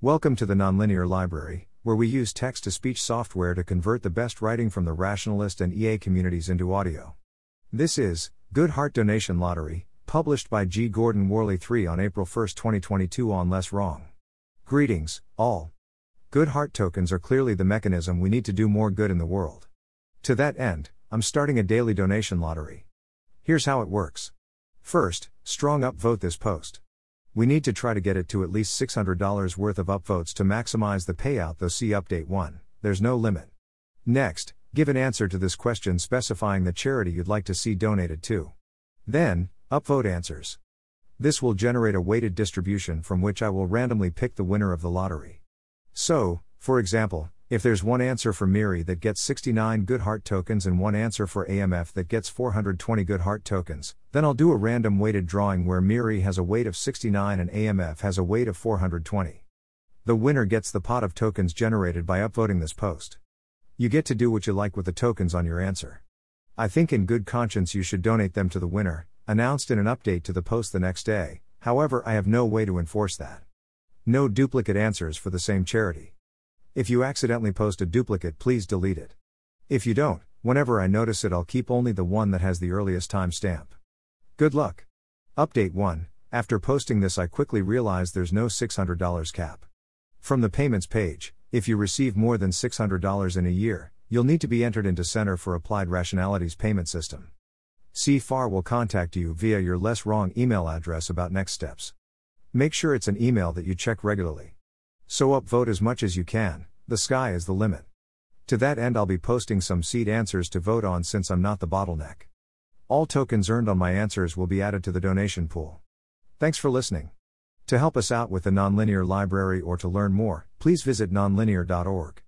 Welcome to the Nonlinear Library, where we use text to speech software to convert the best writing from the rationalist and EA communities into audio. This is Good Heart Donation Lottery, published by G. Gordon Worley III on April 1, 2022 on Less Wrong. Greetings, all. Good Heart tokens are clearly the mechanism we need to do more good in the world. To that end, I'm starting a daily donation lottery. Here's how it works. First, strong upvote this post. We need to try to get it to at least $600 worth of upvotes to maximize the payout, though see update 1, there's no limit. Next, give an answer to this question specifying the charity you'd like to see donated to. Then, upvote answers. This will generate a weighted distribution from which I will randomly pick the winner of the lottery. So, for example, if there's one answer for Miri that gets 69 good heart tokens and one answer for AMF that gets 420 good heart tokens, then I'll do a random weighted drawing where Miri has a weight of 69 and AMF has a weight of 420. The winner gets the pot of tokens generated by upvoting this post. You get to do what you like with the tokens on your answer. I think in good conscience you should donate them to the winner, announced in an update to the post the next day, however, I have no way to enforce that. No duplicate answers for the same charity. If you accidentally post a duplicate, please delete it. If you don't, whenever I notice it, I'll keep only the one that has the earliest timestamp. Good luck. Update 1 After posting this, I quickly realized there's no $600 cap. From the payments page, if you receive more than $600 in a year, you'll need to be entered into Center for Applied Rationality's payment system. CFAR will contact you via your less wrong email address about next steps. Make sure it's an email that you check regularly. So upvote as much as you can, the sky is the limit. To that end, I'll be posting some seed answers to vote on since I'm not the bottleneck. All tokens earned on my answers will be added to the donation pool. Thanks for listening. To help us out with the Nonlinear Library or to learn more, please visit nonlinear.org.